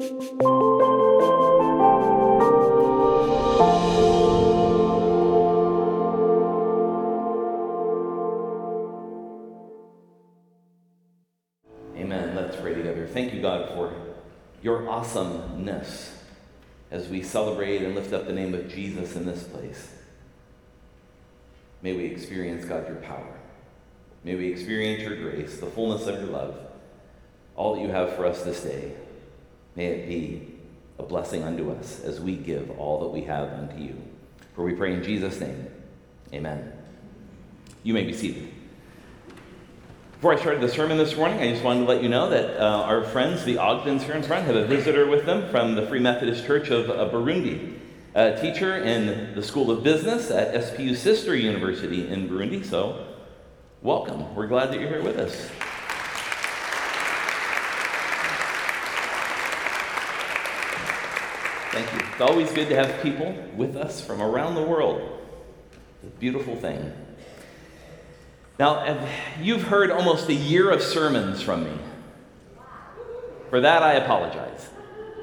Amen. Let's pray together. Thank you, God, for your awesomeness as we celebrate and lift up the name of Jesus in this place. May we experience, God, your power. May we experience your grace, the fullness of your love, all that you have for us this day. May it be a blessing unto us as we give all that we have unto you. For we pray in Jesus' name. Amen. You may be seated. Before I started the sermon this morning, I just wanted to let you know that uh, our friends, the Ogdens here in front, have a visitor with them from the Free Methodist Church of uh, Burundi, a teacher in the School of Business at SPU Sister University in Burundi. So, welcome. We're glad that you're here with us. Thank you. It's always good to have people with us from around the world. It's a beautiful thing. Now, you've heard almost a year of sermons from me. For that, I apologize.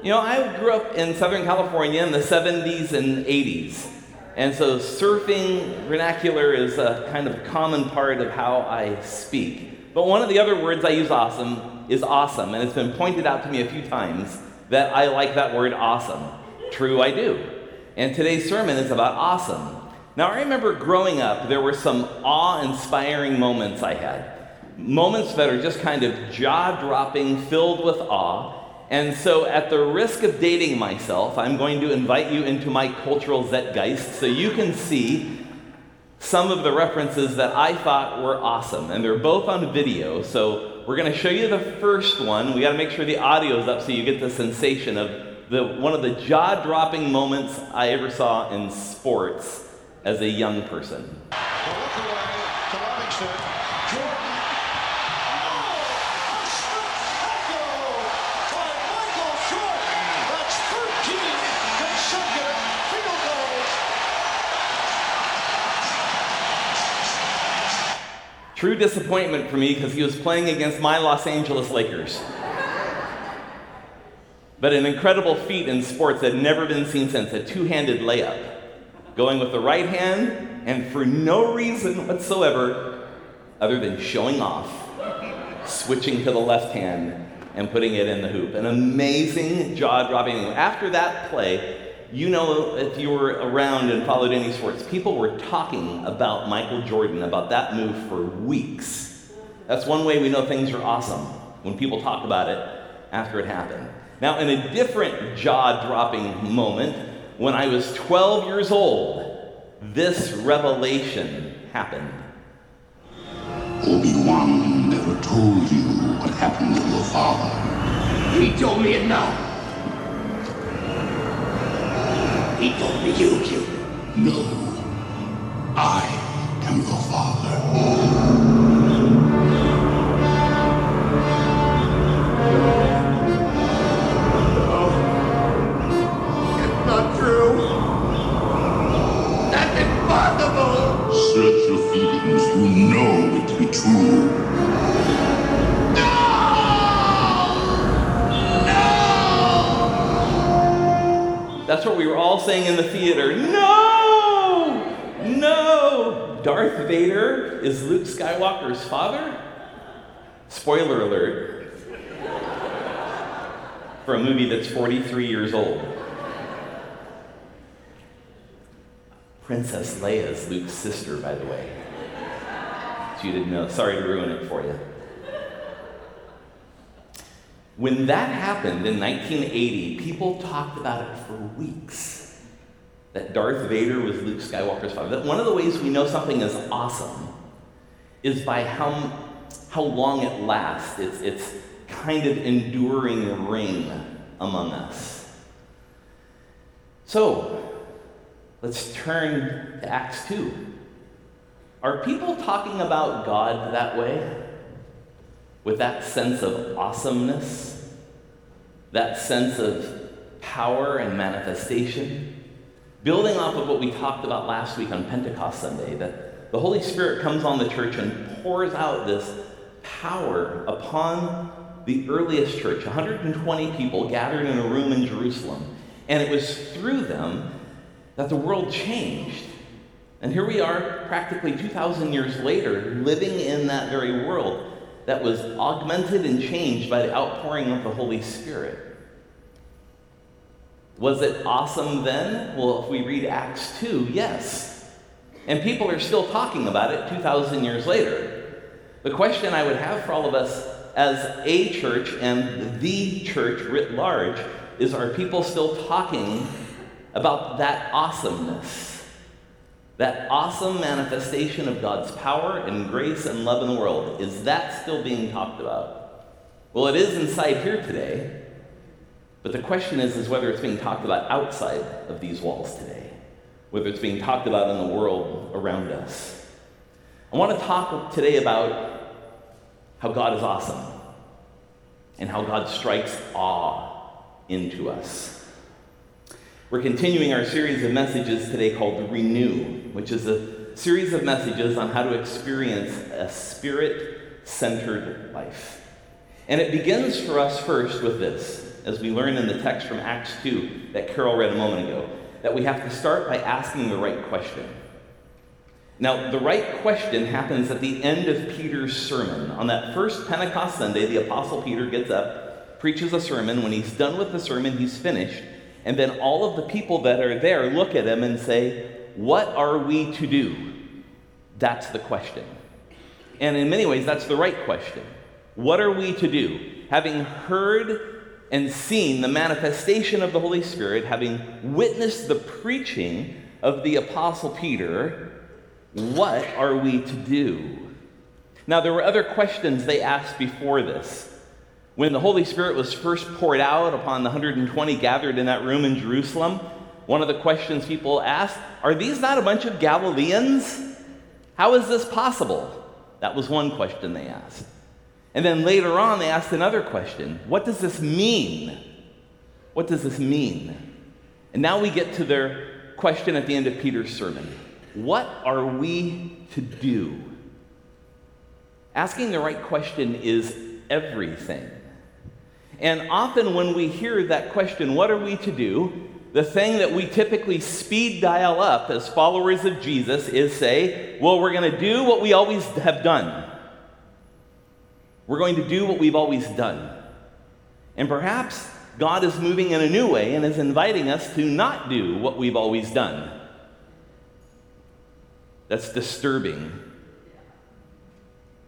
You know, I grew up in Southern California in the 70s and 80s. And so surfing vernacular is a kind of common part of how I speak. But one of the other words I use awesome is awesome. And it's been pointed out to me a few times that I like that word awesome. True, I do. And today's sermon is about awesome. Now, I remember growing up, there were some awe inspiring moments I had. Moments that are just kind of jaw dropping, filled with awe. And so, at the risk of dating myself, I'm going to invite you into my cultural zeitgeist so you can see some of the references that I thought were awesome. And they're both on video. So, we're going to show you the first one. We got to make sure the audio is up so you get the sensation of the, one of the jaw dropping moments I ever saw in sports as a young person. True disappointment for me because he was playing against my Los Angeles Lakers. But an incredible feat in sports that had never been seen since a two handed layup going with the right hand, and for no reason whatsoever other than showing off, switching to the left hand and putting it in the hoop. An amazing jaw dropping. After that play, you know, if you were around and followed any sports, people were talking about Michael Jordan, about that move for weeks. That's one way we know things are awesome, when people talk about it after it happened. Now, in a different jaw dropping moment, when I was 12 years old, this revelation happened. Obi-Wan never told you what happened to your father. He told me it now. He told me you killed him. No. I am your father. Know it to be true. That's what we were all saying in the theater. No! No! Darth Vader is Luke Skywalker's father? Spoiler alert. For a movie that's 43 years old. Princess Leia is Luke's sister, by the way. You didn't know, sorry to ruin it for you. When that happened in 1980, people talked about it for weeks. That Darth Vader was Luke Skywalker's father. That one of the ways we know something is awesome is by how, how long it lasts. It's, it's kind of enduring ring among us. So, let's turn to Acts 2. Are people talking about God that way? with that sense of awesomeness, that sense of power and manifestation, building off of what we talked about last week on Pentecost Sunday, that the Holy Spirit comes on the church and pours out this power upon the earliest church, 120 people gathered in a room in Jerusalem. And it was through them that the world changed. And here we are, practically 2,000 years later, living in that very world that was augmented and changed by the outpouring of the Holy Spirit. Was it awesome then? Well, if we read Acts 2, yes. And people are still talking about it 2,000 years later. The question I would have for all of us as a church and the church writ large is are people still talking about that awesomeness? That awesome manifestation of God's power and grace and love in the world, is that still being talked about? Well, it is inside here today, but the question is, is whether it's being talked about outside of these walls today, whether it's being talked about in the world around us. I want to talk today about how God is awesome and how God strikes awe into us. We're continuing our series of messages today called Renew, which is a series of messages on how to experience a spirit centered life. And it begins for us first with this, as we learn in the text from Acts 2 that Carol read a moment ago, that we have to start by asking the right question. Now, the right question happens at the end of Peter's sermon. On that first Pentecost Sunday, the Apostle Peter gets up, preaches a sermon. When he's done with the sermon, he's finished. And then all of the people that are there look at him and say, What are we to do? That's the question. And in many ways, that's the right question. What are we to do? Having heard and seen the manifestation of the Holy Spirit, having witnessed the preaching of the Apostle Peter, what are we to do? Now, there were other questions they asked before this. When the Holy Spirit was first poured out upon the 120 gathered in that room in Jerusalem, one of the questions people asked are these not a bunch of Galileans? How is this possible? That was one question they asked. And then later on, they asked another question What does this mean? What does this mean? And now we get to their question at the end of Peter's sermon what are we to do? Asking the right question is everything. And often, when we hear that question, what are we to do? The thing that we typically speed dial up as followers of Jesus is say, well, we're going to do what we always have done. We're going to do what we've always done. And perhaps God is moving in a new way and is inviting us to not do what we've always done. That's disturbing.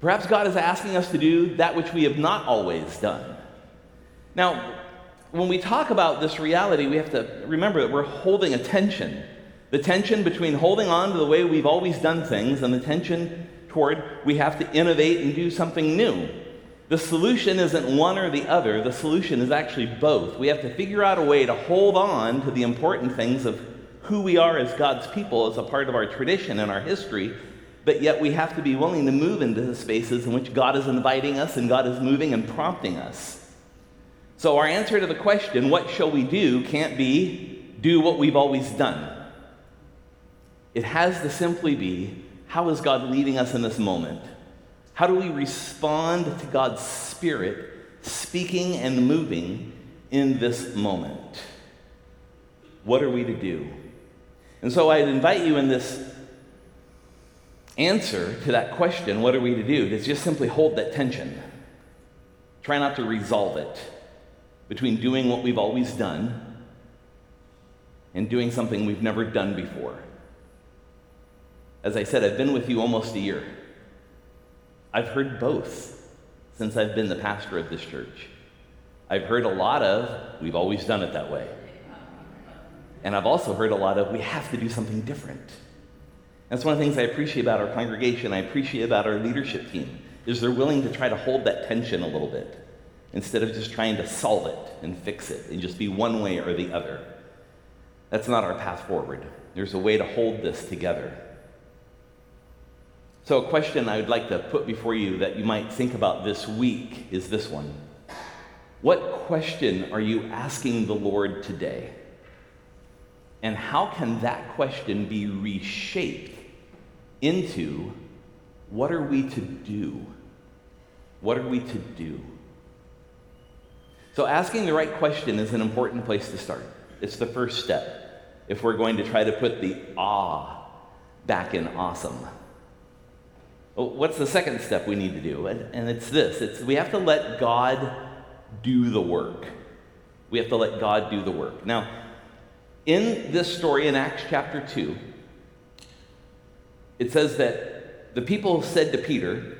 Perhaps God is asking us to do that which we have not always done. Now, when we talk about this reality, we have to remember that we're holding a tension. The tension between holding on to the way we've always done things and the tension toward we have to innovate and do something new. The solution isn't one or the other, the solution is actually both. We have to figure out a way to hold on to the important things of who we are as God's people as a part of our tradition and our history, but yet we have to be willing to move into the spaces in which God is inviting us and God is moving and prompting us. So, our answer to the question, what shall we do, can't be do what we've always done. It has to simply be how is God leading us in this moment? How do we respond to God's Spirit speaking and moving in this moment? What are we to do? And so I'd invite you in this answer to that question, what are we to do, to just simply hold that tension. Try not to resolve it between doing what we've always done and doing something we've never done before. As I said, I've been with you almost a year. I've heard both since I've been the pastor of this church. I've heard a lot of, we've always done it that way. And I've also heard a lot of, we have to do something different. That's one of the things I appreciate about our congregation, I appreciate about our leadership team, is they're willing to try to hold that tension a little bit instead of just trying to solve it and fix it and just be one way or the other. That's not our path forward. There's a way to hold this together. So, a question I would like to put before you that you might think about this week is this one What question are you asking the Lord today? And how can that question be reshaped into what are we to do? What are we to do? So, asking the right question is an important place to start. It's the first step if we're going to try to put the awe back in awesome. Oh, what's the second step we need to do? And it's this it's, we have to let God do the work. We have to let God do the work. Now, in this story in Acts chapter 2, it says that the people said to Peter,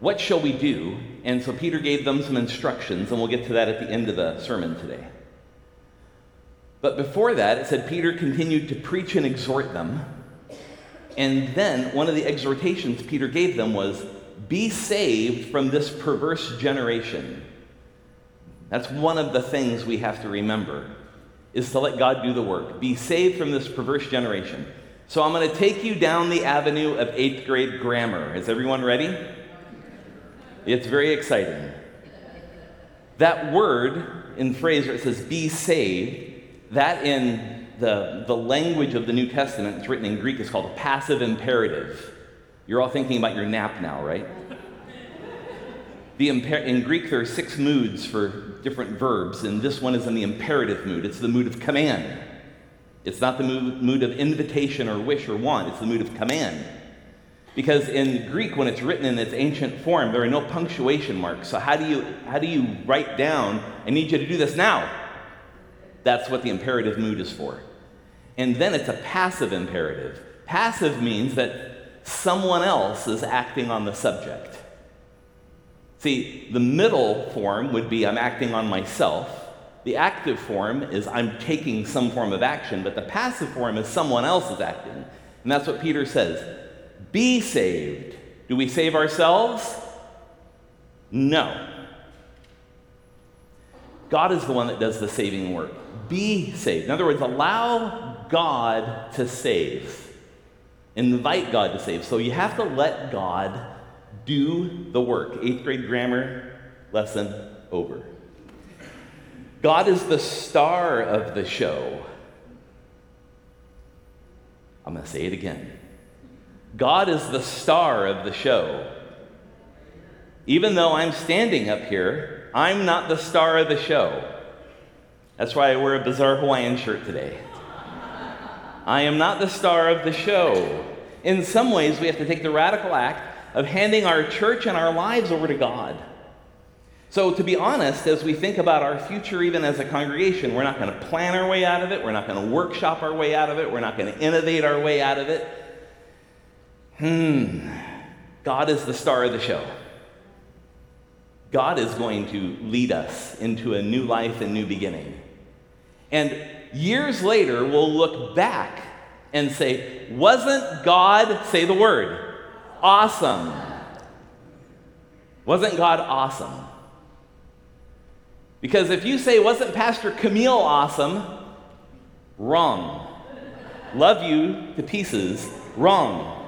What shall we do? And so Peter gave them some instructions, and we'll get to that at the end of the sermon today. But before that, it said Peter continued to preach and exhort them. And then one of the exhortations Peter gave them was, Be saved from this perverse generation. That's one of the things we have to remember is to let God do the work. Be saved from this perverse generation. So I'm going to take you down the avenue of eighth grade grammar. Is everyone ready? It's very exciting. That word in phrase where it says be saved, that in the, the language of the New Testament, it's written in Greek, is called a passive imperative. You're all thinking about your nap now, right? The imper- in Greek, there are six moods for different verbs, and this one is in the imperative mood. It's the mood of command. It's not the mood, mood of invitation or wish or want, it's the mood of command. Because in Greek, when it's written in its ancient form, there are no punctuation marks. So, how do you, how do you write down, I need you to do this now? That's what the imperative mood is for. And then it's a passive imperative. Passive means that someone else is acting on the subject. See, the middle form would be I'm acting on myself. The active form is I'm taking some form of action, but the passive form is someone else is acting. And that's what Peter says Be saved. Do we save ourselves? No. God is the one that does the saving work. Be saved. In other words, allow God to save. Invite God to save. So you have to let God do the work. Eighth grade grammar lesson over. God is the star of the show. I'm going to say it again. God is the star of the show. Even though I'm standing up here, I'm not the star of the show. That's why I wear a bizarre Hawaiian shirt today. I am not the star of the show. In some ways, we have to take the radical act of handing our church and our lives over to God. So, to be honest, as we think about our future, even as a congregation, we're not going to plan our way out of it. We're not going to workshop our way out of it. We're not going to innovate our way out of it. Hmm. God is the star of the show. God is going to lead us into a new life and new beginning. And years later, we'll look back and say, Wasn't God, say the word, awesome. Wasn't God awesome? Because if you say, wasn't Pastor Camille awesome? Wrong. Love you to pieces. Wrong.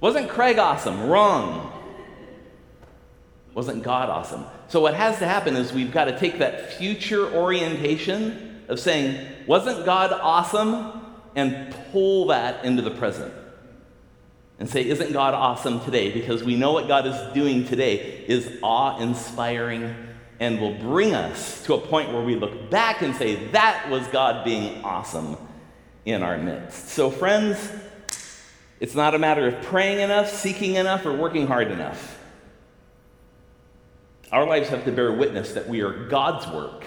Wasn't Craig awesome? Wrong. Wasn't God awesome? So, what has to happen is we've got to take that future orientation of saying, wasn't God awesome? and pull that into the present and say, Isn't God awesome today? Because we know what God is doing today is awe inspiring and will bring us to a point where we look back and say, That was God being awesome in our midst. So, friends, it's not a matter of praying enough, seeking enough, or working hard enough. Our lives have to bear witness that we are God's work,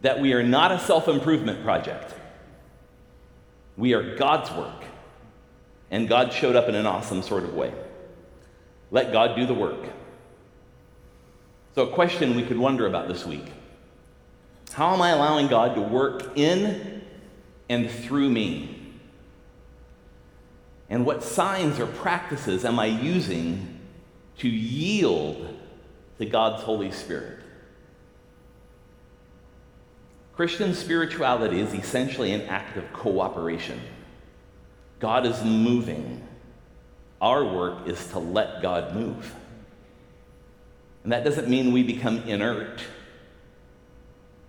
that we are not a self improvement project. We are God's work and God showed up in an awesome sort of way. Let God do the work. So, a question we could wonder about this week How am I allowing God to work in and through me? And what signs or practices am I using to yield to God's Holy Spirit? Christian spirituality is essentially an act of cooperation. God is moving. Our work is to let God move. And that doesn't mean we become inert.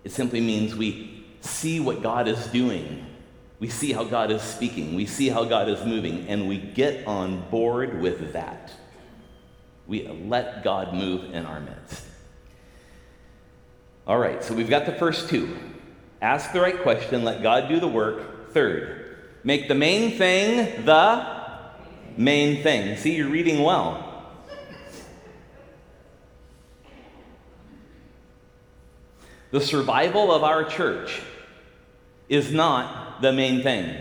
It simply means we see what God is doing. We see how God is speaking. We see how God is moving, and we get on board with that. We let God move in our midst. All right, so we've got the first two. Ask the right question, let God do the work. Third, make the main thing the main thing. See, you're reading well. The survival of our church is not the main thing.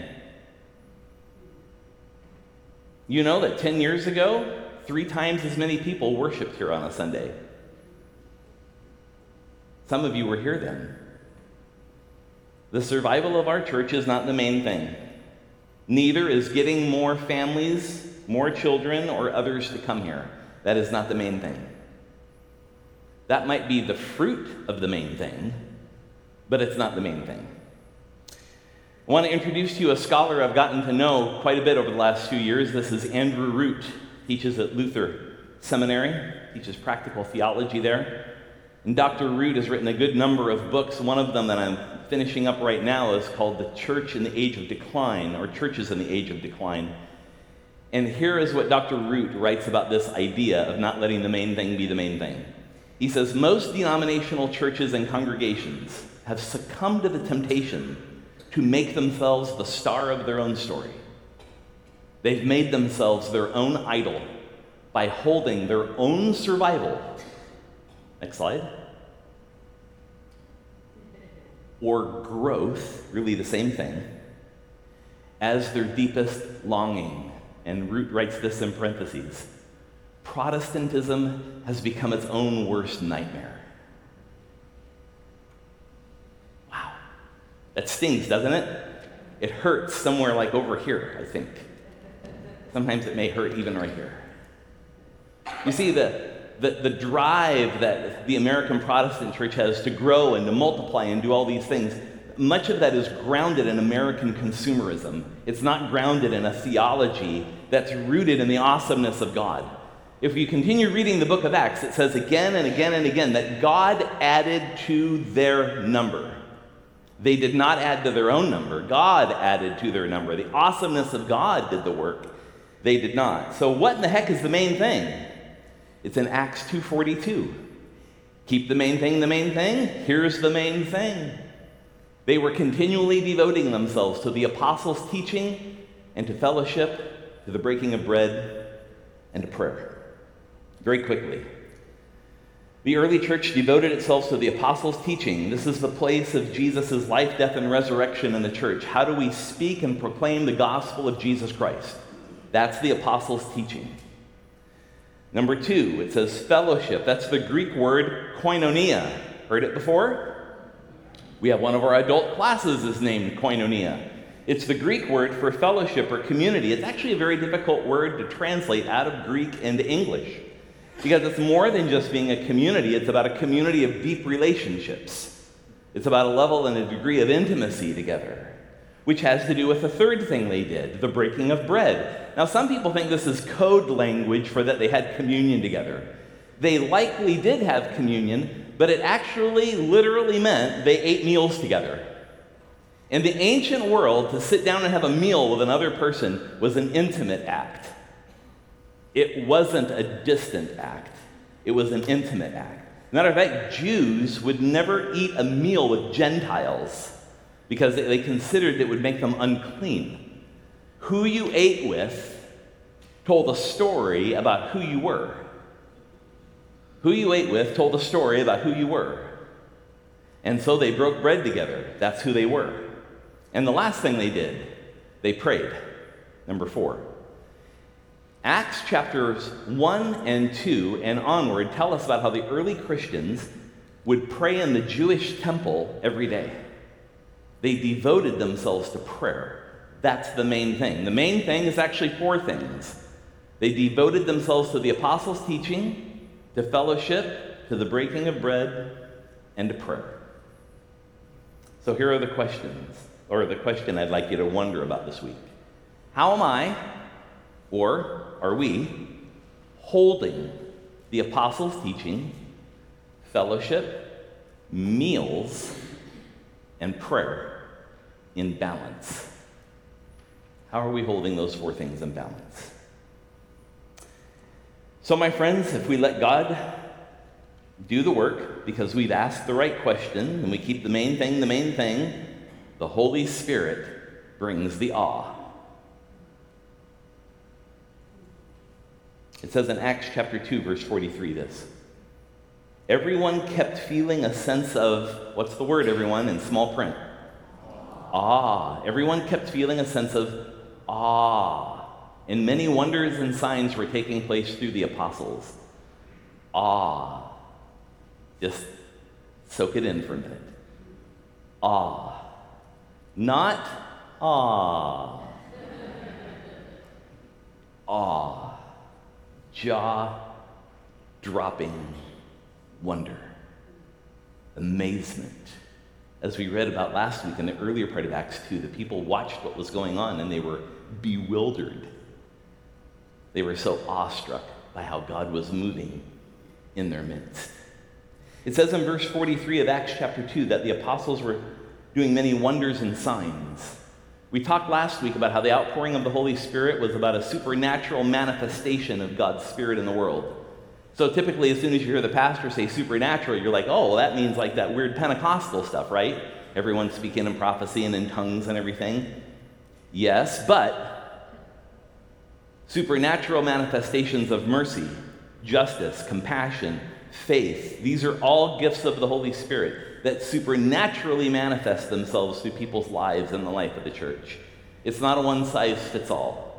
You know that 10 years ago, three times as many people worshiped here on a Sunday. Some of you were here then. The survival of our church is not the main thing. Neither is getting more families, more children, or others to come here. That is not the main thing. That might be the fruit of the main thing, but it's not the main thing. I want to introduce to you a scholar I've gotten to know quite a bit over the last few years. This is Andrew Root. Teaches at Luther Seminary, teaches practical theology there. And Dr. Root has written a good number of books. One of them that I'm finishing up right now is called The Church in the Age of Decline, or Churches in the Age of Decline. And here is what Dr. Root writes about this idea of not letting the main thing be the main thing. He says most denominational churches and congregations have succumbed to the temptation to make themselves the star of their own story. They've made themselves their own idol by holding their own survival. Next slide. Or growth, really the same thing, as their deepest longing. And Root writes this in parentheses Protestantism has become its own worst nightmare. That stings, doesn't it? It hurts somewhere like over here, I think. Sometimes it may hurt even right here. You see, the, the, the drive that the American Protestant church has to grow and to multiply and do all these things, much of that is grounded in American consumerism. It's not grounded in a theology that's rooted in the awesomeness of God. If you continue reading the book of Acts, it says again and again and again that God added to their number. They did not add to their own number, God added to their number. The awesomeness of God did the work. They did not. So what in the heck is the main thing? It's in Acts 2:42. Keep the main thing the main thing. Here's the main thing. They were continually devoting themselves to the apostles' teaching and to fellowship, to the breaking of bread, and to prayer. Very quickly. The early church devoted itself to the apostles' teaching. This is the place of Jesus' life, death, and resurrection in the church. How do we speak and proclaim the gospel of Jesus Christ? That's the apostles' teaching. Number two, it says fellowship. That's the Greek word koinonia. Heard it before? We have one of our adult classes is named koinonia. It's the Greek word for fellowship or community. It's actually a very difficult word to translate out of Greek into English because it's more than just being a community, it's about a community of deep relationships. It's about a level and a degree of intimacy together which has to do with the third thing they did, the breaking of bread. Now, some people think this is code language for that they had communion together. They likely did have communion, but it actually literally meant they ate meals together. In the ancient world, to sit down and have a meal with another person was an intimate act. It wasn't a distant act, it was an intimate act. Matter of fact, Jews would never eat a meal with Gentiles because they considered it would make them unclean. Who you ate with told a story about who you were. Who you ate with told a story about who you were. And so they broke bread together. That's who they were. And the last thing they did, they prayed. Number four. Acts chapters 1 and 2 and onward tell us about how the early Christians would pray in the Jewish temple every day. They devoted themselves to prayer. That's the main thing. The main thing is actually four things. They devoted themselves to the apostles' teaching, to fellowship, to the breaking of bread, and to prayer. So here are the questions, or the question I'd like you to wonder about this week. How am I, or are we, holding the apostles' teaching, fellowship, meals, and prayer? in balance. How are we holding those four things in balance? So, my friends, if we let God do the work because we've asked the right question and we keep the main thing the main thing, the Holy Spirit brings the awe. It says in Acts chapter 2, verse 43 this. Everyone kept feeling a sense of, what's the word, everyone, in small print? Ah. Everyone kept feeling a sense of ah. And many wonders and signs were taking place through the apostles. Ah. Just soak it in for a minute. Ah. Not ah. Awe jaw dropping wonder, amazement. As we read about last week in the earlier part of Acts 2, the people watched what was going on and they were bewildered. They were so awestruck by how God was moving in their midst. It says in verse 43 of Acts chapter 2 that the apostles were doing many wonders and signs. We talked last week about how the outpouring of the Holy Spirit was about a supernatural manifestation of God's Spirit in the world. So typically, as soon as you hear the pastor say supernatural, you're like, oh, well, that means like that weird Pentecostal stuff, right? Everyone speaking in prophecy and in tongues and everything. Yes, but supernatural manifestations of mercy, justice, compassion, faith, these are all gifts of the Holy Spirit that supernaturally manifest themselves through people's lives and the life of the church. It's not a one size fits all.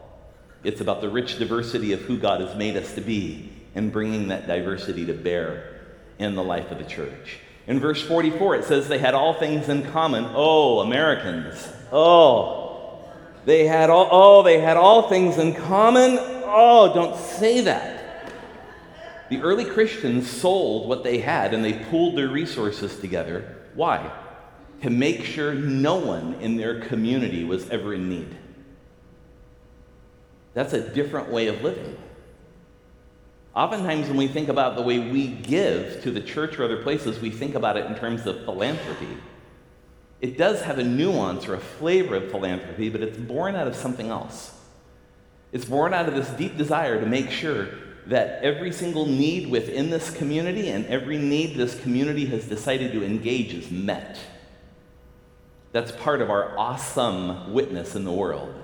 It's about the rich diversity of who God has made us to be and bringing that diversity to bear in the life of the church. In verse 44, it says they had all things in common. Oh, Americans. Oh, they had all, oh, they had all things in common. Oh, don't say that. The early Christians sold what they had and they pooled their resources together. Why? To make sure no one in their community was ever in need. That's a different way of living. Oftentimes, when we think about the way we give to the church or other places, we think about it in terms of philanthropy. It does have a nuance or a flavor of philanthropy, but it's born out of something else. It's born out of this deep desire to make sure that every single need within this community and every need this community has decided to engage is met. That's part of our awesome witness in the world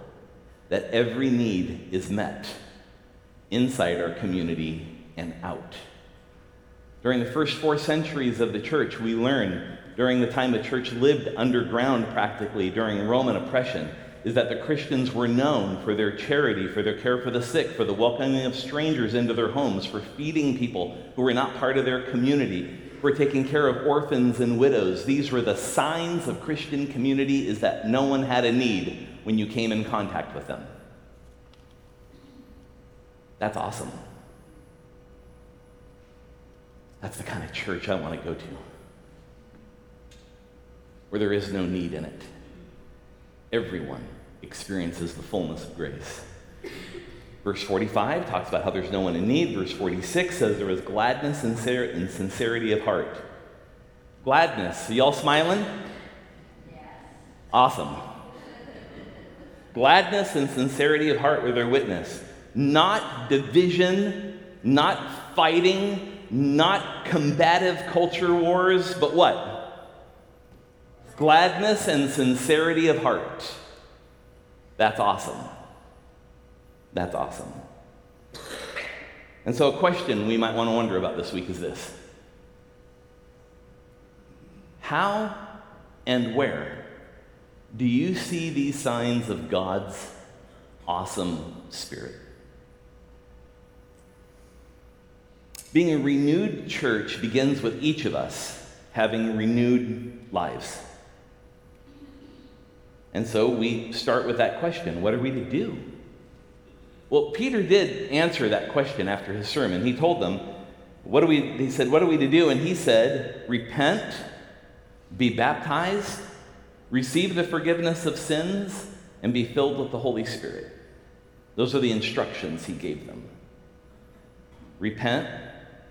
that every need is met inside our community and out. During the first four centuries of the church, we learn during the time the church lived underground practically during Roman oppression is that the Christians were known for their charity, for their care for the sick, for the welcoming of strangers into their homes, for feeding people who were not part of their community, for taking care of orphans and widows. These were the signs of Christian community is that no one had a need when you came in contact with them. That's awesome. That's the kind of church I want to go to, where there is no need in it everyone experiences the fullness of grace. Verse 45 talks about how there's no one in need. Verse 46 says there was gladness and sincerity of heart. Gladness. Are y'all smiling? Yes. Awesome. Gladness and sincerity of heart were their witness. Not division, not fighting, not combative culture wars, but what? Gladness and sincerity of heart. That's awesome. That's awesome. And so, a question we might want to wonder about this week is this How and where do you see these signs of God's awesome spirit? Being a renewed church begins with each of us having renewed lives. And so we start with that question what are we to do? Well, Peter did answer that question after his sermon. He told them, what do we, he said, what are we to do? And he said, repent, be baptized, receive the forgiveness of sins, and be filled with the Holy Spirit. Those are the instructions he gave them. Repent,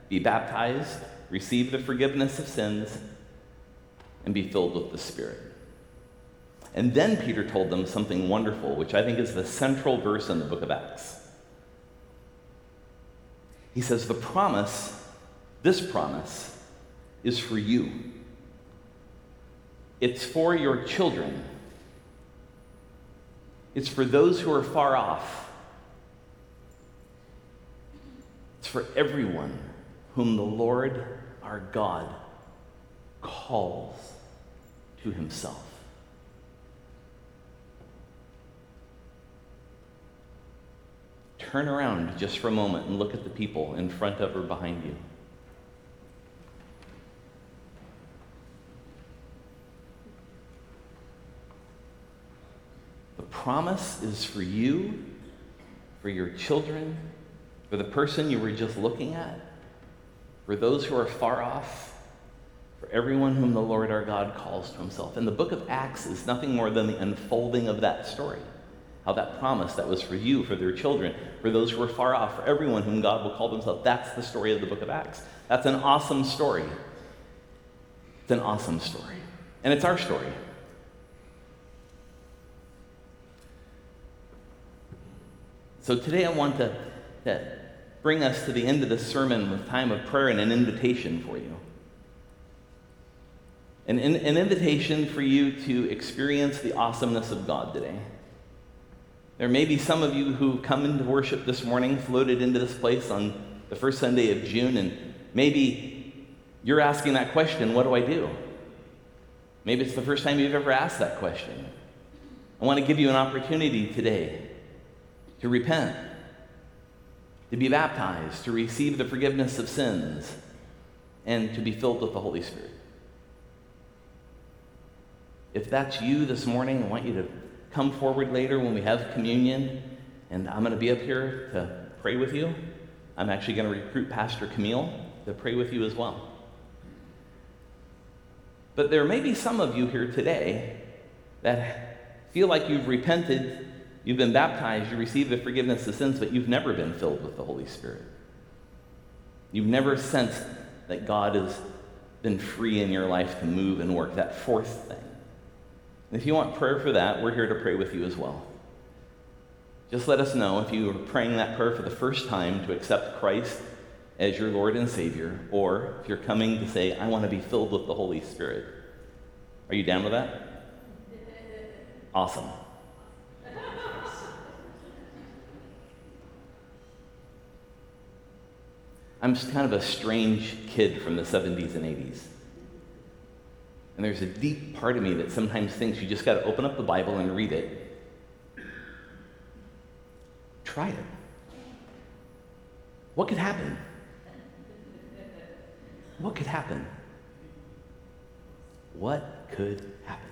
be baptized, receive the forgiveness of sins, and be filled with the Spirit. And then Peter told them something wonderful, which I think is the central verse in the book of Acts. He says, The promise, this promise, is for you. It's for your children. It's for those who are far off. It's for everyone whom the Lord our God calls to himself. Turn around just for a moment and look at the people in front of or behind you. The promise is for you, for your children, for the person you were just looking at, for those who are far off, for everyone whom the Lord our God calls to himself. And the book of Acts is nothing more than the unfolding of that story. How that promise that was for you, for their children, for those who are far off, for everyone whom God will call himself. That's the story of the book of Acts. That's an awesome story. It's an awesome story. And it's our story. So today I want to, to bring us to the end of the sermon with time of prayer and an invitation for you. An, an invitation for you to experience the awesomeness of God today. There may be some of you who come into worship this morning, floated into this place on the first Sunday of June, and maybe you're asking that question what do I do? Maybe it's the first time you've ever asked that question. I want to give you an opportunity today to repent, to be baptized, to receive the forgiveness of sins, and to be filled with the Holy Spirit. If that's you this morning, I want you to come forward later when we have communion, and I'm going to be up here to pray with you. I'm actually going to recruit Pastor Camille to pray with you as well. But there may be some of you here today that feel like you've repented You've been baptized, you received the forgiveness of sins, but you've never been filled with the Holy Spirit. You've never sensed that God has been free in your life to move and work, that fourth thing. And if you want prayer for that, we're here to pray with you as well. Just let us know if you are praying that prayer for the first time to accept Christ as your Lord and Savior, or if you're coming to say, I want to be filled with the Holy Spirit. Are you down with that? Awesome. I'm kind of a strange kid from the 70s and 80s. And there's a deep part of me that sometimes thinks you just got to open up the Bible and read it. Try it. What could happen? What could happen? What could happen?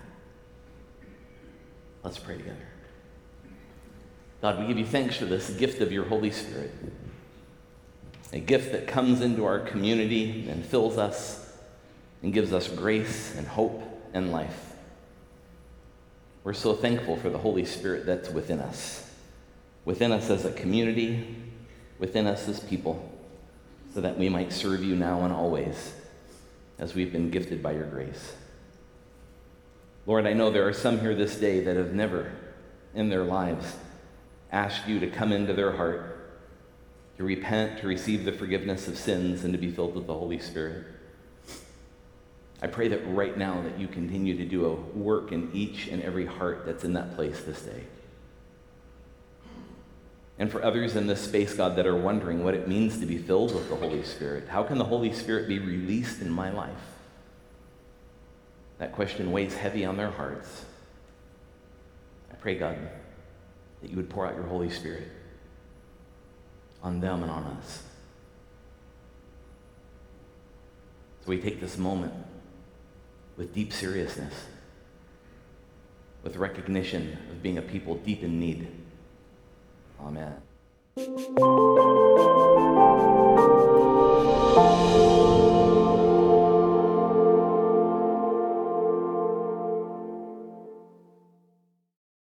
Let's pray together. God, we give you thanks for this gift of your Holy Spirit a gift that comes into our community and fills us and gives us grace and hope and life. We're so thankful for the Holy Spirit that's within us, within us as a community, within us as people, so that we might serve you now and always as we've been gifted by your grace. Lord, I know there are some here this day that have never in their lives asked you to come into their heart to repent, to receive the forgiveness of sins, and to be filled with the Holy Spirit. I pray that right now that you continue to do a work in each and every heart that's in that place this day. And for others in this space, God, that are wondering what it means to be filled with the Holy Spirit, how can the Holy Spirit be released in my life? That question weighs heavy on their hearts. I pray, God, that you would pour out your Holy Spirit on them and on us. So we take this moment with deep seriousness, with recognition of being a people deep in need. Amen.